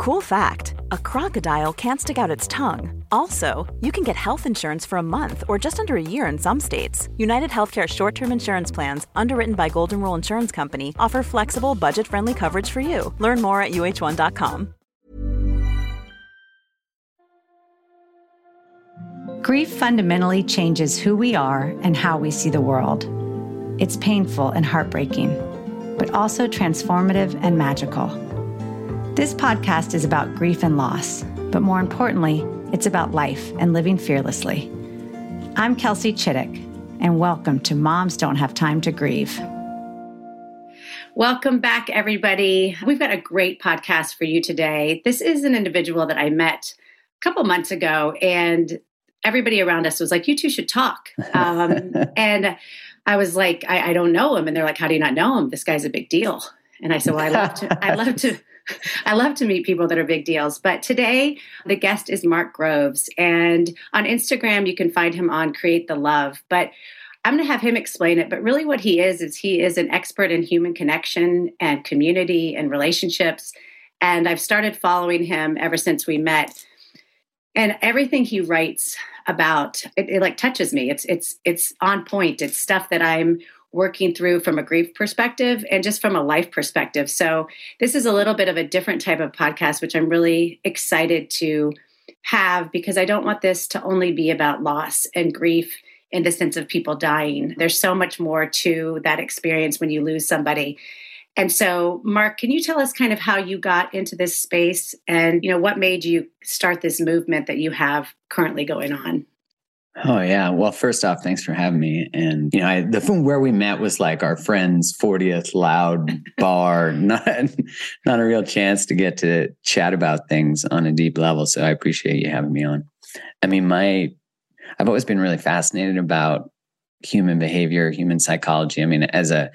Cool fact a crocodile can't stick out its tongue. Also, you can get health insurance for a month or just under a year in some states. United Healthcare short term insurance plans, underwritten by Golden Rule Insurance Company, offer flexible, budget friendly coverage for you. Learn more at uh1.com. Grief fundamentally changes who we are and how we see the world. It's painful and heartbreaking, but also transformative and magical. This podcast is about grief and loss, but more importantly, it's about life and living fearlessly. I'm Kelsey Chittick, and welcome to Moms Don't Have Time to Grieve. Welcome back, everybody. We've got a great podcast for you today. This is an individual that I met a couple months ago, and everybody around us was like, "You two should talk." Um, and I was like, I, "I don't know him," and they're like, "How do you not know him? This guy's a big deal." And I said, "Well, I love to. I love to." I love to meet people that are big deals. But today, the guest is Mark Groves. And on Instagram, you can find him on Create the Love. But I'm going to have him explain it. But really, what he is, is he is an expert in human connection and community and relationships. And I've started following him ever since we met. And everything he writes about it, it like touches me. It's it's it's on point. It's stuff that I'm working through from a grief perspective and just from a life perspective. So, this is a little bit of a different type of podcast, which I'm really excited to have because I don't want this to only be about loss and grief in the sense of people dying. There's so much more to that experience when you lose somebody. And so, Mark, can you tell us kind of how you got into this space and, you know, what made you start this movement that you have currently going on? Oh yeah. Well, first off, thanks for having me. And you know, I, the where we met was like our friend's 40th loud bar. Not not a real chance to get to chat about things on a deep level. So I appreciate you having me on. I mean, my I've always been really fascinated about human behavior, human psychology. I mean, as a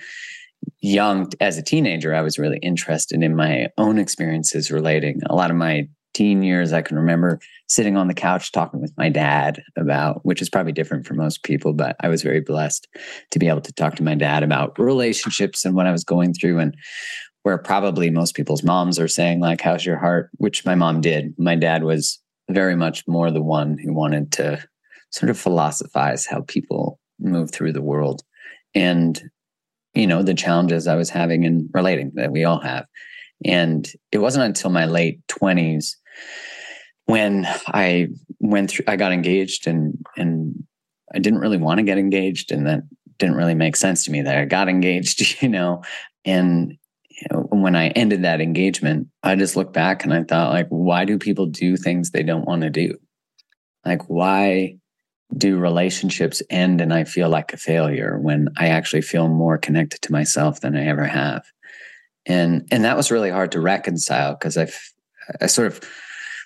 young as a teenager, I was really interested in my own experiences relating. A lot of my teen years, I can remember sitting on the couch talking with my dad about, which is probably different for most people, but I was very blessed to be able to talk to my dad about relationships and what I was going through and where probably most people's moms are saying like how's your heart? Which my mom did. My dad was very much more the one who wanted to sort of philosophize how people move through the world and you know the challenges i was having in relating that we all have. And it wasn't until my late 20s when I went through, I got engaged and, and I didn't really want to get engaged. And that didn't really make sense to me that I got engaged, you know, and you know, when I ended that engagement, I just looked back and I thought like, why do people do things they don't want to do? Like, why do relationships end and I feel like a failure when I actually feel more connected to myself than I ever have? And, and that was really hard to reconcile because I've, I sort of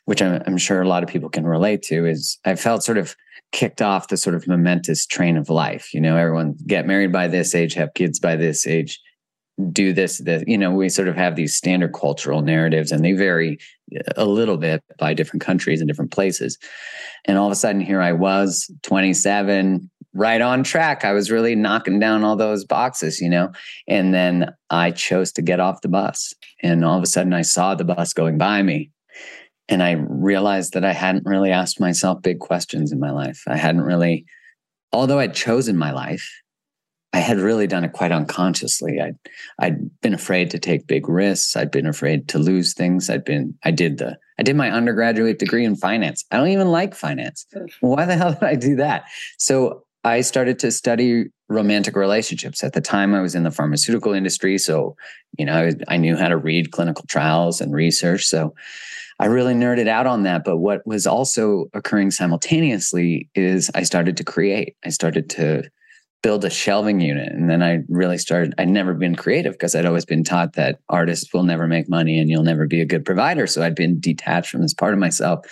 which I'm, I'm sure a lot of people can relate to, is I felt sort of kicked off the sort of momentous train of life. You know, everyone get married by this age, have kids by this age, do this, this. You know, we sort of have these standard cultural narratives, and they vary uh, a little bit by different countries and different places. And all of a sudden, here I was, 27, right on track. I was really knocking down all those boxes, you know. And then I chose to get off the bus, and all of a sudden, I saw the bus going by me and I realized that I hadn't really asked myself big questions in my life. I hadn't really, although I'd chosen my life, I had really done it quite unconsciously. I'd I'd been afraid to take big risks. I'd been afraid to lose things. I'd been I did the I did my undergraduate degree in finance. I don't even like finance. Why the hell did I do that? So I started to study romantic relationships. At the time, I was in the pharmaceutical industry, so you know I, I knew how to read clinical trials and research. So I really nerded out on that. But what was also occurring simultaneously is I started to create. I started to build a shelving unit. And then I really started, I'd never been creative because I'd always been taught that artists will never make money and you'll never be a good provider. So I'd been detached from this part of myself.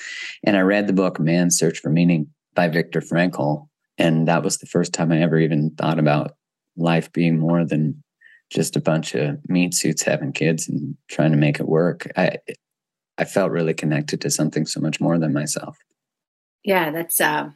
And I read the book Man's Search for Meaning by Viktor Frankl. And that was the first time I ever even thought about life being more than just a bunch of meat suits having kids and trying to make it work. I I felt really connected to something so much more than myself. Yeah, that's uh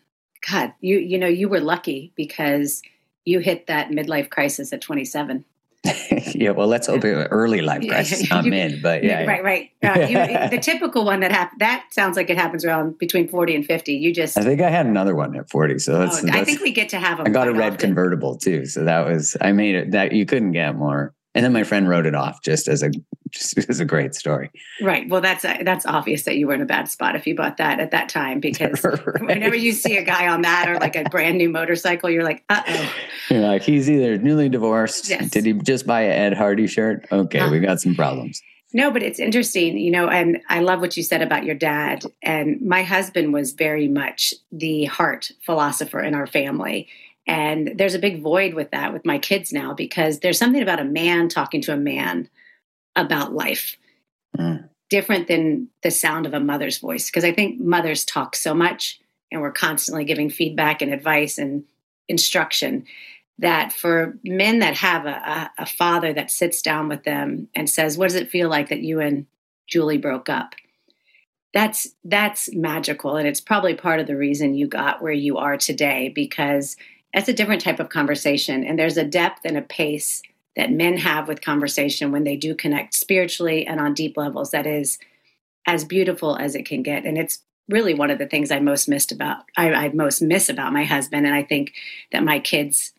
God, you you know, you were lucky because you hit that midlife crisis at 27. yeah, well, let's hope early life crisis, you, mid, but yeah, right, right. Uh, you, the typical one that happened that sounds like it happens around between forty and fifty. You just, I think I had another one at forty, so that's. Oh, that's I think we get to have them. I got a red often. convertible too, so that was I made it that you couldn't get more. And then my friend wrote it off just as a just as a great story. Right. Well, that's that's obvious that you were in a bad spot if you bought that at that time because right. whenever you see a guy on that or like a brand new motorcycle, you're like, uh oh. You're like, he's either newly divorced. Yes. Did he just buy an Ed Hardy shirt? Okay, uh, we got some problems. No, but it's interesting, you know, and I love what you said about your dad. And my husband was very much the heart philosopher in our family. And there's a big void with that with my kids now because there's something about a man talking to a man about life. Mm. Different than the sound of a mother's voice. Because I think mothers talk so much and we're constantly giving feedback and advice and instruction that for men that have a, a, a, father that sits down with them and says, What does it feel like that you and Julie broke up? That's that's magical. And it's probably part of the reason you got where you are today because that's a different type of conversation. And there's a depth and a pace that men have with conversation when they do connect spiritually and on deep levels that is as beautiful as it can get. And it's really one of the things I most missed about I, I most miss about my husband. And I think that my kids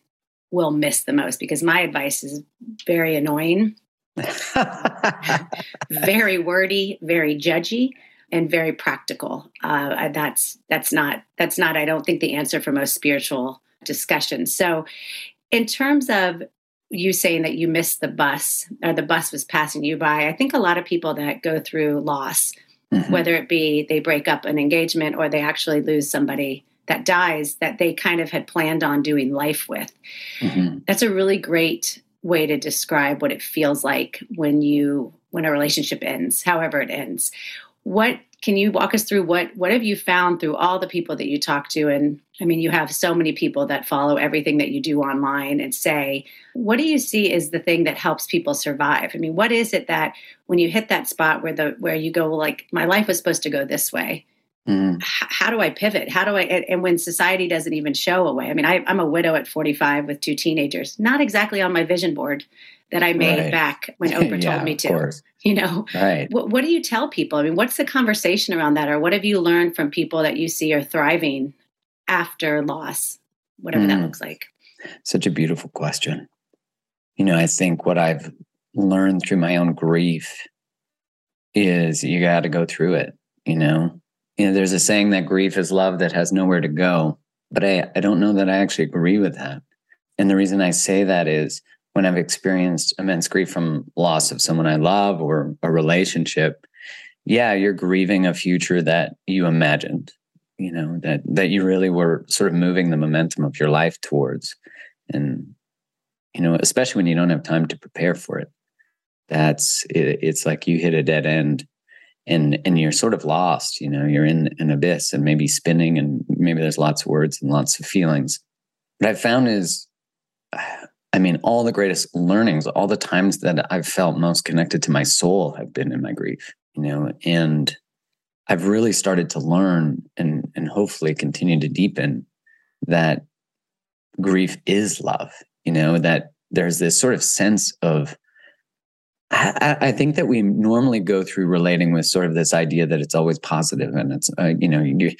will miss the most because my advice is very annoying, very wordy, very judgy, and very practical. Uh, that's that's not that's not I don't think the answer for most spiritual discussions. So, in terms of you saying that you missed the bus or the bus was passing you by, I think a lot of people that go through loss, mm-hmm. whether it be they break up an engagement or they actually lose somebody that dies that they kind of had planned on doing life with. Mm-hmm. That's a really great way to describe what it feels like when you when a relationship ends, however it ends. What can you walk us through what what have you found through all the people that you talk to and I mean you have so many people that follow everything that you do online and say what do you see is the thing that helps people survive? I mean what is it that when you hit that spot where the where you go like my life was supposed to go this way Mm. how do I pivot? How do I, and when society doesn't even show a way? I mean, I, am a widow at 45 with two teenagers, not exactly on my vision board that I made right. back when Oprah yeah, told me to. You know, right. What, what do you tell people? I mean, what's the conversation around that? Or what have you learned from people that you see are thriving after loss, whatever mm. that looks like? Such a beautiful question. You know, I think what I've learned through my own grief is you got to go through it, you know? you know, there's a saying that grief is love that has nowhere to go. But I, I don't know that I actually agree with that. And the reason I say that is when I've experienced immense grief from loss of someone I love or a relationship, yeah, you're grieving a future that you imagined, you know, that that you really were sort of moving the momentum of your life towards. And, you know, especially when you don't have time to prepare for it. That's it, it's like you hit a dead end and and you're sort of lost you know you're in an abyss and maybe spinning and maybe there's lots of words and lots of feelings what i've found is i mean all the greatest learnings all the times that i've felt most connected to my soul have been in my grief you know and i've really started to learn and and hopefully continue to deepen that grief is love you know that there's this sort of sense of I, I, think that we normally go through relating with sort of this idea that it's always positive and it's uh, you know you're,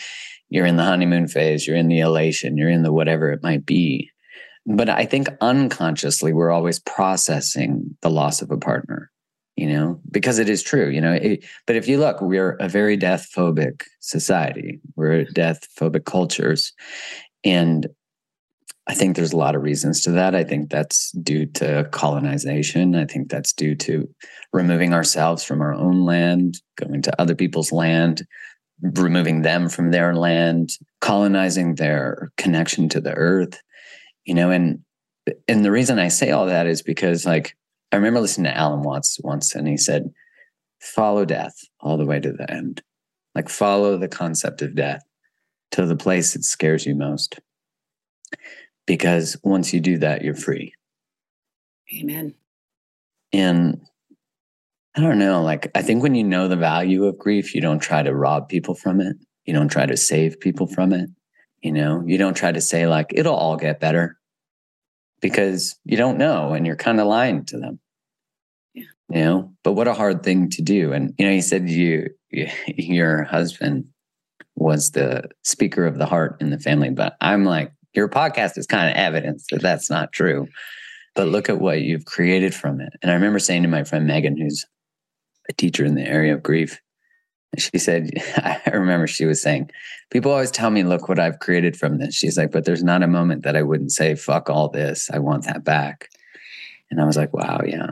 you're in the honeymoon phase you're in the elation you're in the whatever it might be but i think unconsciously we're always processing the loss of a partner you know because it is true you know it, but if you look we're a very death phobic society we're death phobic cultures and I think there's a lot of reasons to that. I think that's due to colonization. I think that's due to removing ourselves from our own land, going to other people's land, removing them from their land, colonizing their connection to the earth. You know, and and the reason I say all that is because like I remember listening to Alan Watts once and he said, follow death all the way to the end. Like follow the concept of death to the place that scares you most. Because once you do that, you're free. Amen. And I don't know, like I think when you know the value of grief, you don't try to rob people from it. You don't try to save people from it. You know, you don't try to say like it'll all get better because you don't know and you're kind of lying to them. Yeah. You know, but what a hard thing to do. And you know, you said you, you your husband was the speaker of the heart in the family, but I'm like your podcast is kind of evidence that that's not true. But look at what you've created from it. And I remember saying to my friend Megan, who's a teacher in the area of grief, she said, I remember she was saying, people always tell me, look what I've created from this. She's like, but there's not a moment that I wouldn't say, fuck all this. I want that back. And I was like, wow, yeah.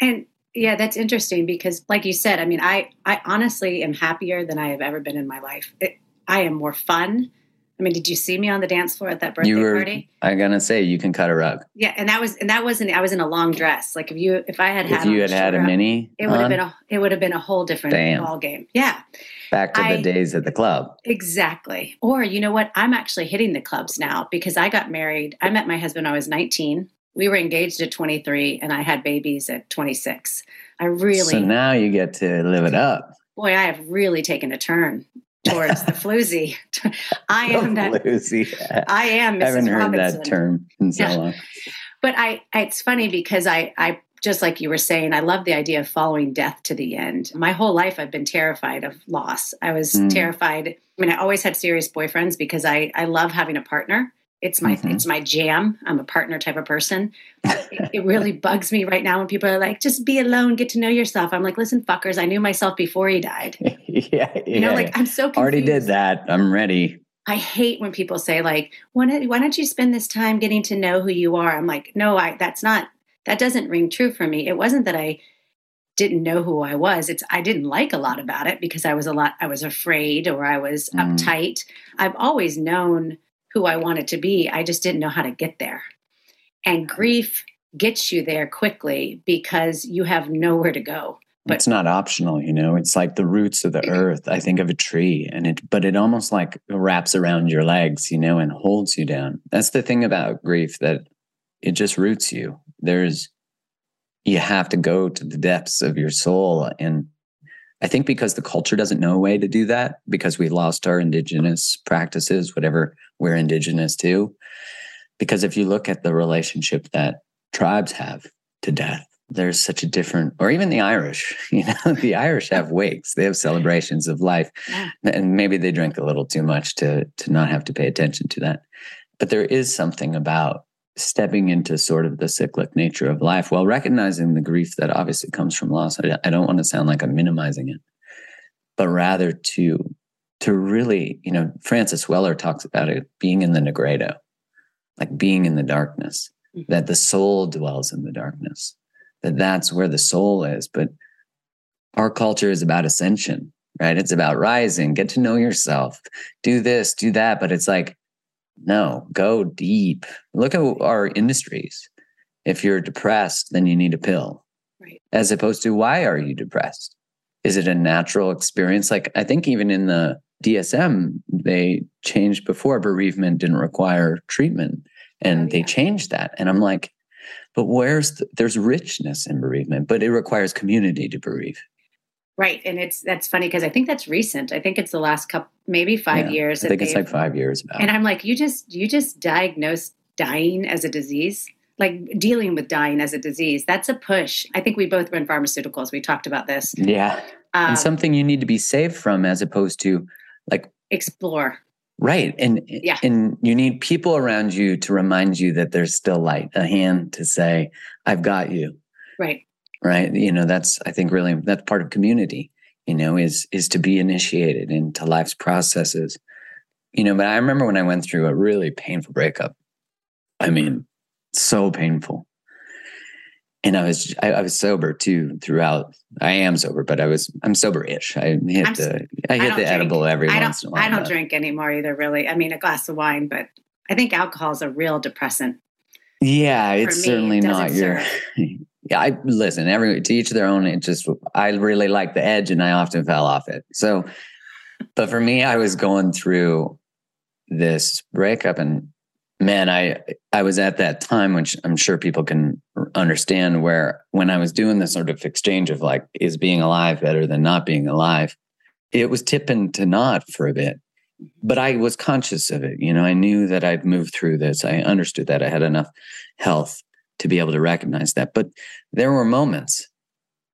And yeah, that's interesting because, like you said, I mean, I I honestly am happier than I have ever been in my life. It, I am more fun. I mean, did you see me on the dance floor at that birthday You were, party? I'm gonna say, you can cut a rug. Yeah, and that was and that wasn't. I was in a long dress. Like if you if I had If had you had had a mini, it would have been a it would have been a whole different Damn. ball game. Yeah, back to I- the days at the club. exactly. Or you know what? I'm actually hitting the clubs now because I got married. I met my husband when I was 19. We were engaged at 23, and I had babies at 26. I really, So now you get to live it up. boy, I have really taken a turn towards the floozy. I am that. Lucy. I am Mrs. I haven't heard Robinson. that term in so Yeah. long. But I, it's funny because I, I just like you were saying, I love the idea of following death to the end. My whole life, I've been terrified of loss. I was Mm. terrified. I mean, I always had serious boyfriends because I, I love having a partner. It's my, Mhm. it's my jam. I'm a partner type of person. it, it really bugs me right now when people are like, just be alone, get to know yourself. I'm like, listen, fuckers, I knew myself before he died. yeah, You know, like I'm so confused. already did that. I'm ready. I hate when people say like, why don't, why don't you spend this time getting to know who you are? I'm like, no, I that's not that doesn't ring true for me. It wasn't that I didn't know who I was. It's I didn't like a lot about it because I was a lot I was afraid or I was Mm. uptight. I've always known who I wanted to be. I just didn't know how to get there. And grief gets you there quickly because you have nowhere to go. But- it's not optional, you know. It's like the roots of the earth. I think of a tree, and it, but it almost like wraps around your legs, you know, and holds you down. That's the thing about grief that it just roots you. There's, you have to go to the depths of your soul, and I think because the culture doesn't know a way to do that, because we lost our indigenous practices, whatever we're indigenous to. Because if you look at the relationship that tribes have to death there's such a different or even the irish you know the irish have wakes. They have celebrations of life. And maybe they drink a little too much to to not have to pay attention to that. But there is something about stepping into sort of the cyclic nature of life while recognizing the grief that obviously comes from loss. I, don't want to sound like i'm minimizing it but rather to to really you know francis weller talks about it being in the nigredo like being in the darkness mm-hmm. that the soul dwells in the darkness that that's where the soul is. But our culture is about ascension right? It's about rising get to know yourself do this do that. But it's like no go deep. Look at our industries. If you're depressed then you need a pill. Right. as opposed to why are you depressed? Is it a natural experience? Like i think even in the dsm they changed before bereavement didn't require treatment and Oh, they changed that. And i'm like but where's the, there's richness in bereavement but it requires community to bereave Right. And it's that's funny because I think that's recent. I think it's the last couple maybe five Yeah, years. i think it's like five years about And I'm like, you just you just diagnosed dying as a disease, like dealing with dying as a disease. That's a push. I think we both run pharmaceuticals. We talked about this. yeah Um, and something you need to be saved from as opposed to like explore. right and Yeah. and you need people around you to remind you that there's still light a hand to say i've got you Right. Right you know that's i think really that's part of community you know is is to be initiated into life's processes you know but i remember when i went through a really painful breakup i mean so painful and i was I, I was sober too throughout i am sober but i was i'm sober-ish i hit I'm the i I hit don't the drink. edible every I once in don't a while I don't but- drink anymore either, really. I mean a glass of wine, but I think alcohol is a real depressant. Yeah, it's me, certainly it not your. yeah, I listen. Every to each their own. It just I really like the edge, and I often fell off it. So, but for me, I was going through this breakup, and man, I I was at that time, which I'm sure people can understand, where when I was doing this sort of exchange of like, is being alive better than not being alive? It was tipping to not for a bit, but I was conscious of it. You know, I knew that I'd moved through this. I understood that I had enough health to be able to recognize that. But there were moments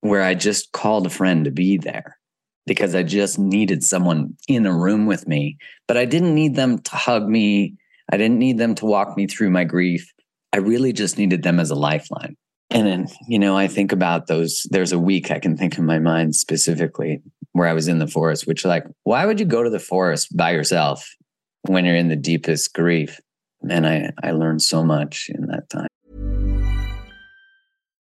where I just called a friend to be there because I just needed someone in a room with me, but I didn't need them to hug me. I didn't need them to walk me through my grief. I really just needed them as a lifeline. And then, you know, I think about those. There's a week I can think in my mind specifically where I was in the forest, which, like, why would you go to the forest by yourself when you're in the deepest grief? Man, I, I learned so much in that time.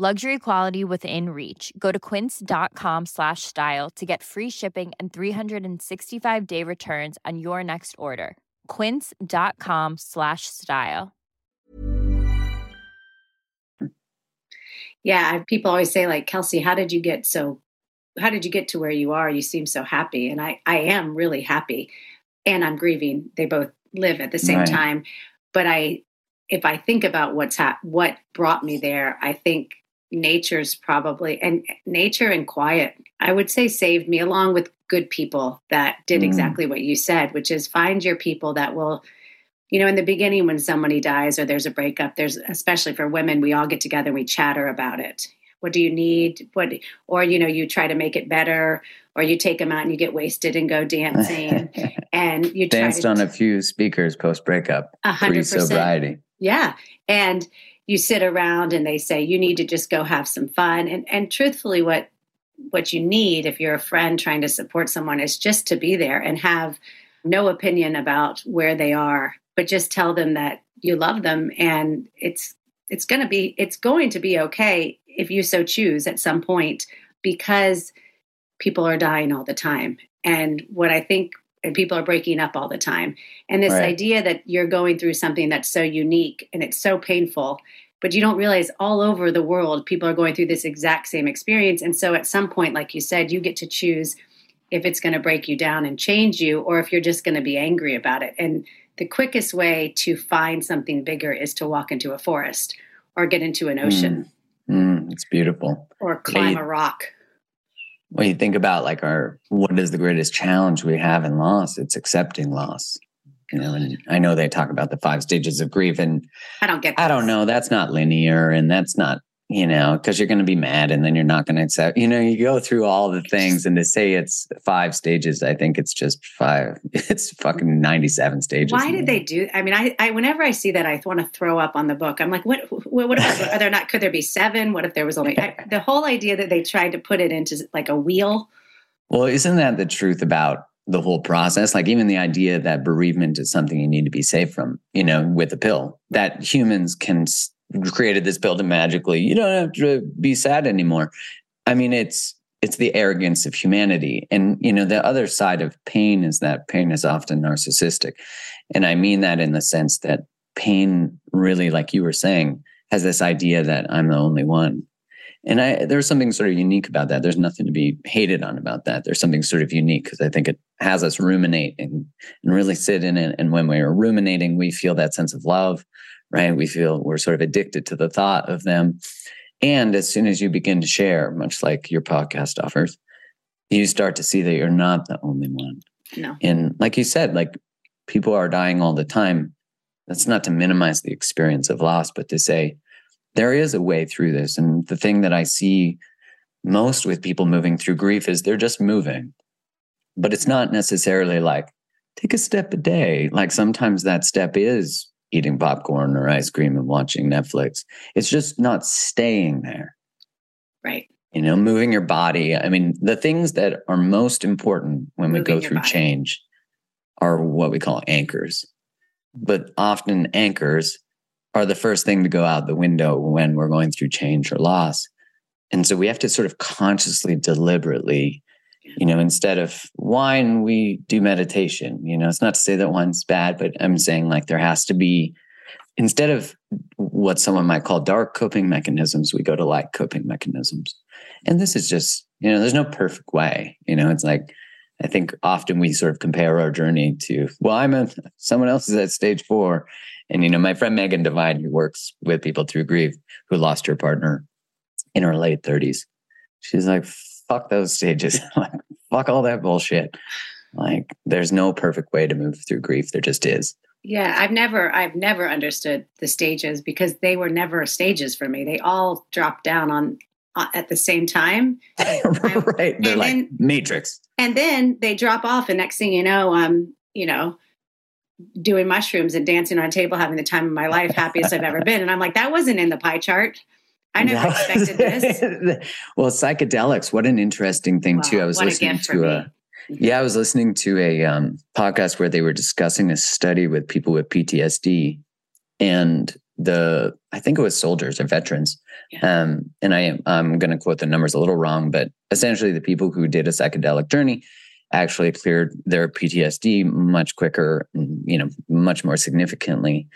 Luxury quality within reach. Go to quince.com slash style to get free shipping and 365 day returns on your next order. Quince.com slash style. Yeah, people always say, like, Kelsey, how did you get so how did you get to where you are? You seem so happy. And I, I am really happy. And I'm grieving. They both live at the same right. time. But I if I think about what's ha- what brought me there, I think nature's probably and nature and quiet i would say saved me along with good people that did mm. exactly what you said which is find your people that will you know in the beginning when somebody dies or there's a breakup there's especially for women we all get together and we chatter about it. What do you need? What or you know you try to make it better or you take them out and you get wasted and go dancing and you danced on a few speakers post breakup pre sobriety. Yeah and you sit around and they say you need to just go have some fun. And and truthfully what what you need if you're a friend trying to support someone is just to be there and have no opinion about where they are but just tell them that you love them and it's it's going to be it's going to be okay if you so choose at some point because people are dying all the time. And what i think and people are breaking up all the time. And this right. idea that you're going through something that's so unique and it's so painful, but you don't realize all over the world people are going through this exact same experience. And so at some point, like you said, you get to choose if it's going to break you down and change you or if you're just going to be angry about it. And the quickest way to find something bigger is to walk into a forest or get into an ocean. Mm, mm, it's beautiful. Or climb a rock when you think about like our what is the greatest challenge we have in loss it's accepting loss you know and i know they talk about the five stages of grief and i don't get this. i don't know that's not linear and that's not you know, because you're going to be mad and then you're not going to accept, you know, you go through all the things and to say it's five stages, I think it's just five, it's fucking 97 stages. Why did they mm-hmm. do? I mean, I, I, whenever I see that, I want to throw up on the book. I'm like, what, what, what about, are there not, could there be seven? What if there was only, I, the whole idea that they tried to put it into like a wheel. Well, isn't that the truth about the whole process? Like even the idea that bereavement is something you need to be safe from, you know, with a pill that humans can created this building magically. You don't have to be sad anymore. I mean, it's it's the arrogance of humanity. And you know, the other side of pain is that pain is often narcissistic. And I mean that in the sense that pain really, like you were saying, has this idea that I'm the only one. And I there's something sort of unique about that. There's nothing to be hated on about that. There's something sort of unique because I think it has us ruminate and, and really sit in it. And when we are ruminating, we feel that sense of love right? We feel we're sort of addicted to the thought of them. And as soon as you begin to share, much like your podcast offers, you start to see that you're not the only one. No. And like you said, like people are dying all the time. That's not to minimize the experience of loss, but to say there is a way through this. And the thing that I see most with people moving through grief is they're just moving. But it's not necessarily like take a step a day. Like sometimes that step is eating popcorn or ice cream and watching Netflix. It's just not staying there. Right. You know, moving your body. I mean, the things that are most important when we go through body. change are what we call anchors. But often anchors are the first thing to go out the window when we're going through change or loss. And so we have to sort of consciously, deliberately, you know, instead of wine, we do meditation. You know, it's not to say that wine's bad, but I'm saying like there has to be, instead of what someone might call dark coping mechanisms, we go to light coping mechanisms. And this is just, you know, there's no perfect way. You know, it's like, I think often we sort of compare our journey to, well, I'm at someone else is at stage four. And, you know, my friend Megan Devine, who works with people through grief, who lost her partner in her late 30s, she's like, fuck those stages. like, fuck all that bullshit. Like, there's no perfect way to move through grief. There just is. Yeah, I've never I've never understood the stages because they were never stages for me. They all dropped down on uh, at the same time. right. They're And like then- Matrix. And then they drop off and next thing you know, I'm, you know, doing mushrooms and dancing on a table having the time of my life, happiest I've ever been. And I'm like, that wasn't in the pie chart. I never expected this. well, psychedelics, what an interesting thing, too. I was a listening gift to a. Yeah, I was listening to a um, podcast where they were discussing a study with people with PTSD, and the I think it was soldiers or veterans. Yeah. Um, and I am I'm going to quote the numbers a little wrong, but essentially the people who did a psychedelic journey actually cleared their PTSD much quicker, and, you know, much more significantly.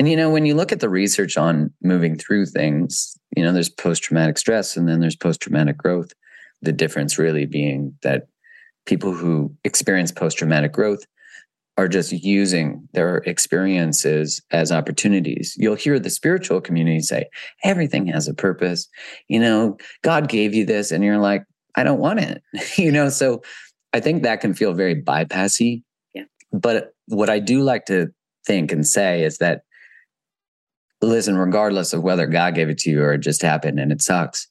And you know, when you look at the research on moving through things, you know, there's post traumatic stress and then there's post traumatic growth. The difference really being that people who experience post traumatic growth are just using their experiences as opportunities. You'll hear the spiritual community say, everything has a purpose. You know, God gave you this, and you're like, I don't want it. you know, so I think that can feel very bypassy. Yeah. But what I do like to think and say is that listen, regardless of whether God gave it to you or it just happened and it sucks,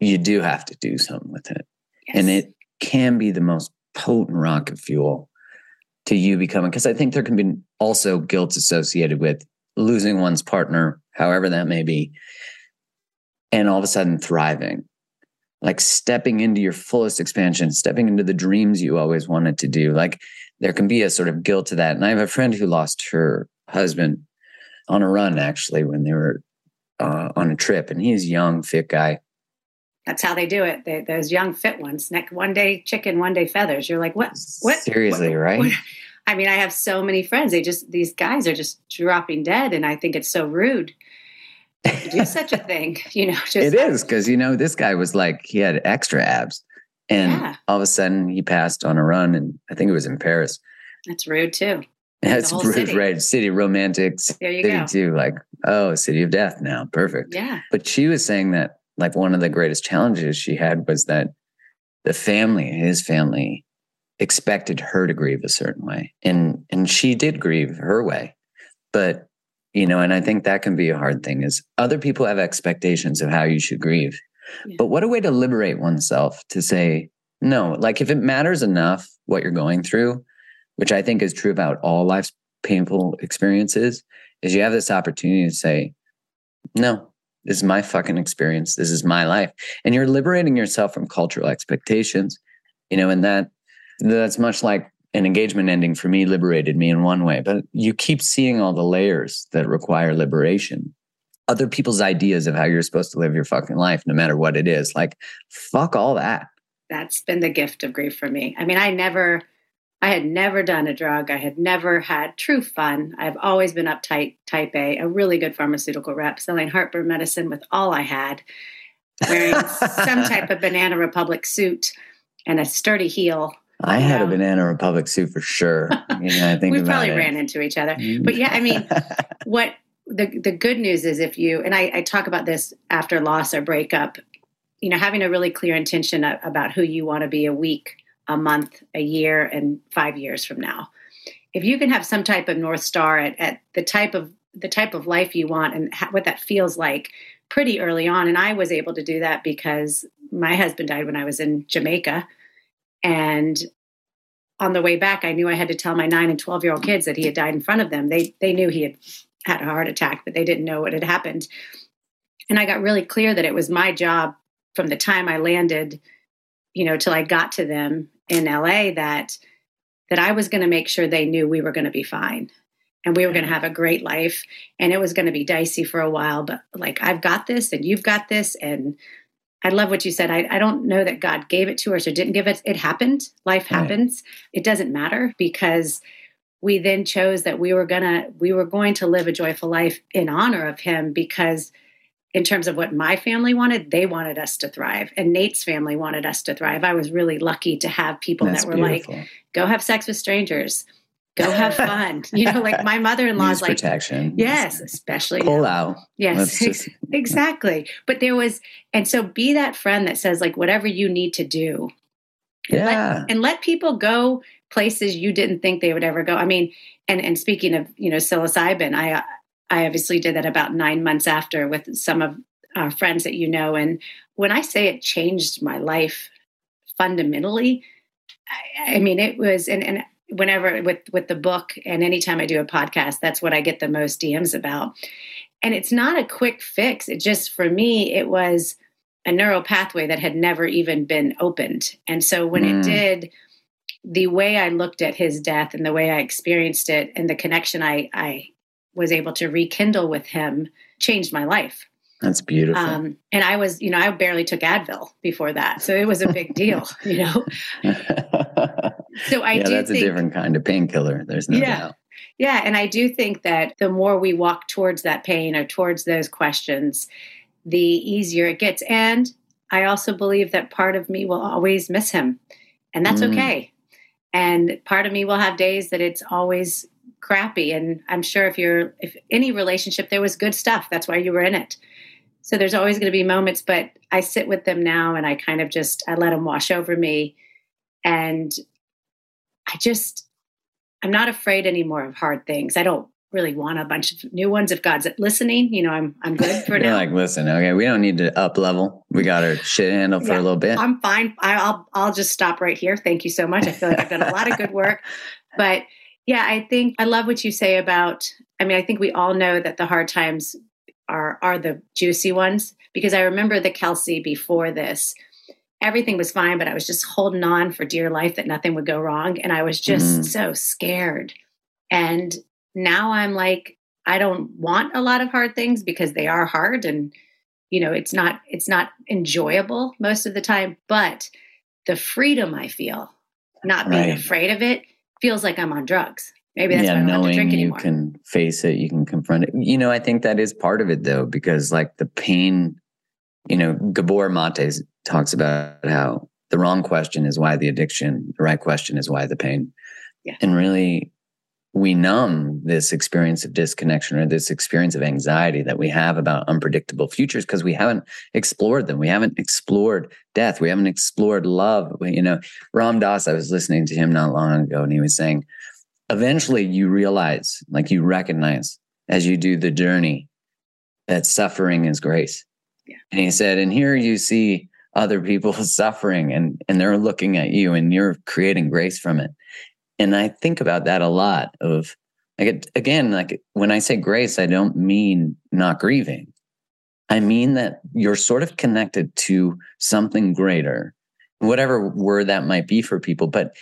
you do have to do something with it. And it can be the most potent rocket fuel to you becoming, because I think there can be also guilt associated with losing one's partner, however that may be, and all of a sudden thriving. Like stepping into your fullest expansion, stepping into the dreams you always wanted to do. Like there can be a sort of guilt to that. And I have a friend who lost her husband on a run, actually, when they were uh, on a trip. And he's a young, fit guy. That's how they do it. They, those young fit ones. Neck one day chicken, one day feathers. You're like, what? What? Seriously, What- right? what- I mean, I have so many friends. They just these guys are just dropping dead, and I think it's so rude to do such a thing. You know, just it is because you know this guy was like he had extra abs, and Yeah. all of a sudden he passed on a run, and I think it was in Paris. That's rude too. That's rude, city. right? City romantic There you city go. too. Like oh, city of death now, perfect. Yeah, But she was saying that like one of the greatest challenges she had was that the family, his family, expected her to grieve a certain way, and and she did grieve her way, but you know, and I think that can be a hard thing. Is other people have expectations of how you should grieve, Yeah. but what a way to liberate oneself to say no. Like if it matters enough what you're going through, which I think is true about all life's painful experiences, is you have this opportunity to say, no, this is my fucking experience. This is my life. And you're liberating yourself from cultural expectations, you know, and that that's much like an engagement ending for me liberated me in one way, but you keep seeing all the layers that require liberation. Other people's ideas of how you're supposed to live your fucking life, no matter what it is. Like, fuck all that. that's been the gift of grief for me. I mean, I never, I had never done a drug. I had never had true fun. I've always been uptight, type A, a really good pharmaceutical rep, selling heartburn medicine with all I had, wearing some type of Banana Republic suit and a sturdy heel. I had a Banana Republic suit for sure. You know, I think we probably it. ran into each other. Mm-hmm. But yeah, I mean, what the the good news is if you and I, I talk about this after loss or breakup, you know, having a really clear intention about who you want to be a week, a month, a year, and five years from now. If you can have some type of north star at, at the type of the type of life you want and ha- what that feels like pretty early on, and I was able to do that because my husband died when I was in Jamaica, and on the way back, I knew I had to tell my nine and 12 year old kids that he had died in front of them. They, they knew he had had a heart attack, but they didn't know what had happened. And I got really clear that it was my job from the time I landed, you know, till I got to them in LA that that I was going to make sure they knew we were going to be fine and we were going to have a great life and it was going to be dicey for a while but like I've got this and you've got this and I love what you said. I, I, don't know that God gave it to us or didn't give it. It happened. Life happens. Right. It doesn't matter because we then chose that we were gonna we were going to live a joyful life in honor of Him because in terms of what my family wanted, they wanted us to thrive, and Nate's family wanted us to thrive. I was really lucky to have people That's that were beautiful. like, "Go have sex with strangers." go have fun. You know, like my mother-in-law's like protection. Yes, especially pull out. Yes, just... exactly. But there was, and so be that friend that says like whatever you need to do. Yeah. Let, and let people go places you didn't think they would ever go. I mean, and and speaking of you know psilocybin, I I obviously did that about nine months after with some of our friends that you know, and when I say it changed my life fundamentally, I, I mean it was and and whenever with with the book and anytime I do a podcast, that's what I get the most DMs about. And it's not a quick fix. It just for me, it was a neural pathway that had never even been opened. And so when mm. it did, the way I looked at his death and the way I experienced it and the connection I, I was able to rekindle with him changed my life. That's beautiful. Um, and I was, you know, I barely took Advil before that, so it was a big deal, you know. so I yeah, do that's think, a different kind of painkiller. There's no yeah, doubt. Yeah, and I do think that the more we walk towards that pain or towards those questions, the easier it gets. And I also believe that part of me will always miss him, and that's mm. okay. And part of me will have days that it's always crappy. And I'm sure if you're if any relationship there was good stuff, that's why you were in it. So there's always going to be moments but i sit with them now and i kind of just i let them wash over me. And i just i'm not afraid anymore of hard things. I don't really want a bunch of new ones if god's listening. You know i'm i'm good for now. like listen okay we don't need to up level. We got our shit handled for yeah, a little bit. I'm fine. I'll i'll just stop right here. Thank you so much. I feel like i've done a lot of good work. But yeah i think i love what you say about i mean i think we all know that the hard times are are the juicy ones because I remember the Kelsey before this. Everything was fine, but I was just holding on for dear life that nothing would go wrong. And I was just mm. so scared. And now I'm like, I don't want a lot of hard things because they are hard and you know, it's not it's not enjoyable most of the time, but the freedom I feel, not being right. afraid of it, feels like I'm on drugs. Maybe that's yeah, why I don't knowing have to drink you can face it, you can confront it. You know, I think that is part of it though, because like the pain, you know, Gabor Maté talks about how the wrong question is why the addiction, the right question is why the pain. Yeah. And really, we numb this experience of disconnection or this experience of anxiety that we have about unpredictable futures because we haven't explored them. We haven't explored death. We haven't explored love. You know, Ram Dass, I was listening to him not long ago, and he was saying, eventually you realize, like you recognize as you do the journey, that suffering is grace. Yeah. And he said, and here you see other people suffering and, and they're looking at you and you're creating grace from it. And I think about that a lot of like, again, like when I say grace, I don't mean not grieving. I mean that you're sort of connected to something greater, whatever word that might be for people, but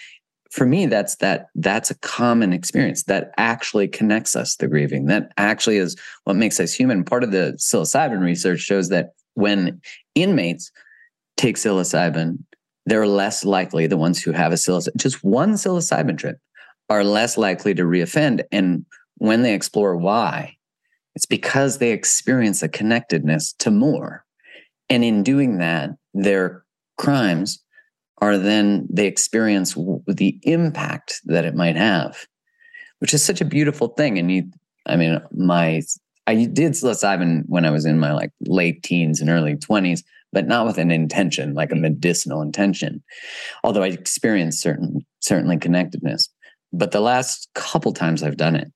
for me that's that that's a common experience that actually connects us to grieving. That actually is what makes us human. Part of the psilocybin research shows that when inmates take psilocybin they're less likely the ones who have a psilocybin just one psilocybin trip are less likely to reoffend. And when they explore why it's because they experience a connectedness to more. And in doing that their crimes are then they experience the impact that it might have, which is such a beautiful thing. And you, I mean, my I did psilocybin when I was in my like late teens and early 20s, but not with an intention, like a mm. medicinal intention. Although I experienced certain certainly connectedness. But the last couple times I've done it,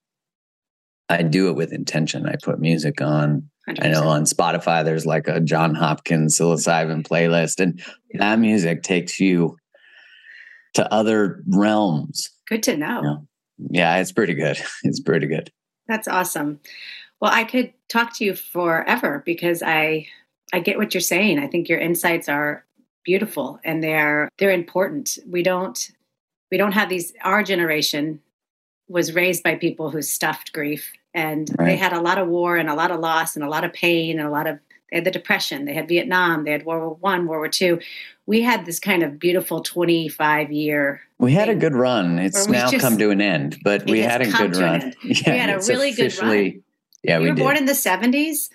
I do it with intention. I put music on. 100%. I know on Spotify there's like a John Hopkins psilocybin playlist, and that music takes you to other realms. Good to know. You know? Yeah, it's pretty good. It's pretty good. That's awesome. Well, I could talk to you forever because I I get what you're saying. I think your insights are beautiful and they're they're important. We don't we don't have these our generation was raised by people who stuffed grief and right. they had a lot of war and a lot of loss and a lot of pain and a lot of they had the depression they had vietnam they had world war one world war two we had this kind of beautiful 25 year we had a good run it's now just, come to an end but we had a good run yeah, we had a really good run yeah we were did. born in the 70s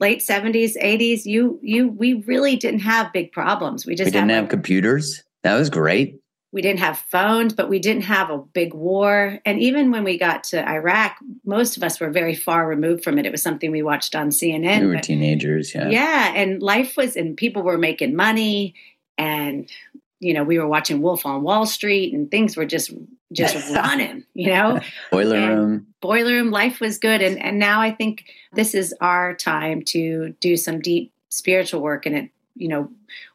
late 70s 80s you you we really didn't have big problems we just we didn't have like, computers that was great we didn't have phones, but we didn't have a big war. And even when we got to Iraq, most of us were very far removed from it. It was something we watched on CNN. We were but, teenagers, yeah. Yeah. And life was, and people were making money. And, you know, we were watching Wolf on Wall Street and things were just, just running, you know? Boiler and room. Boiler room. Life was good. And, and now I think this is our time to do some deep spiritual work. And it, you know,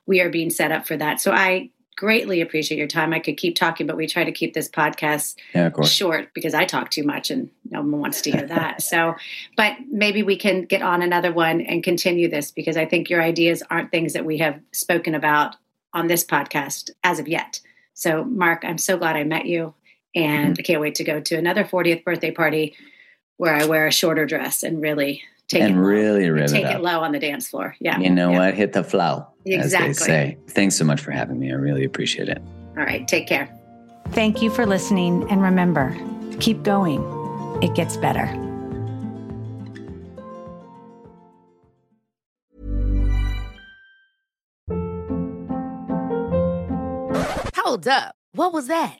we are being set up for that. So I, greatly appreciate your time. I could keep talking, but we try to keep this podcast yeah, short because I talk too much and no one wants to hear that. so, but maybe we can get on another one and continue this because I think your ideas aren't things that we have spoken about on this podcast as of yet. So, Mark, I'm so glad I met you. And. I can't wait to go to another 40th birthday party where I wear a shorter dress and really take and it really low, take it, it, low on the dance floor. Yeah. You know yeah. what? Hit the flow. Exactly. As they say. Thanks so much for having me. I really appreciate it. All right. Take care. Thank you for listening. And remember, keep going. It gets better. Hold up. What was that?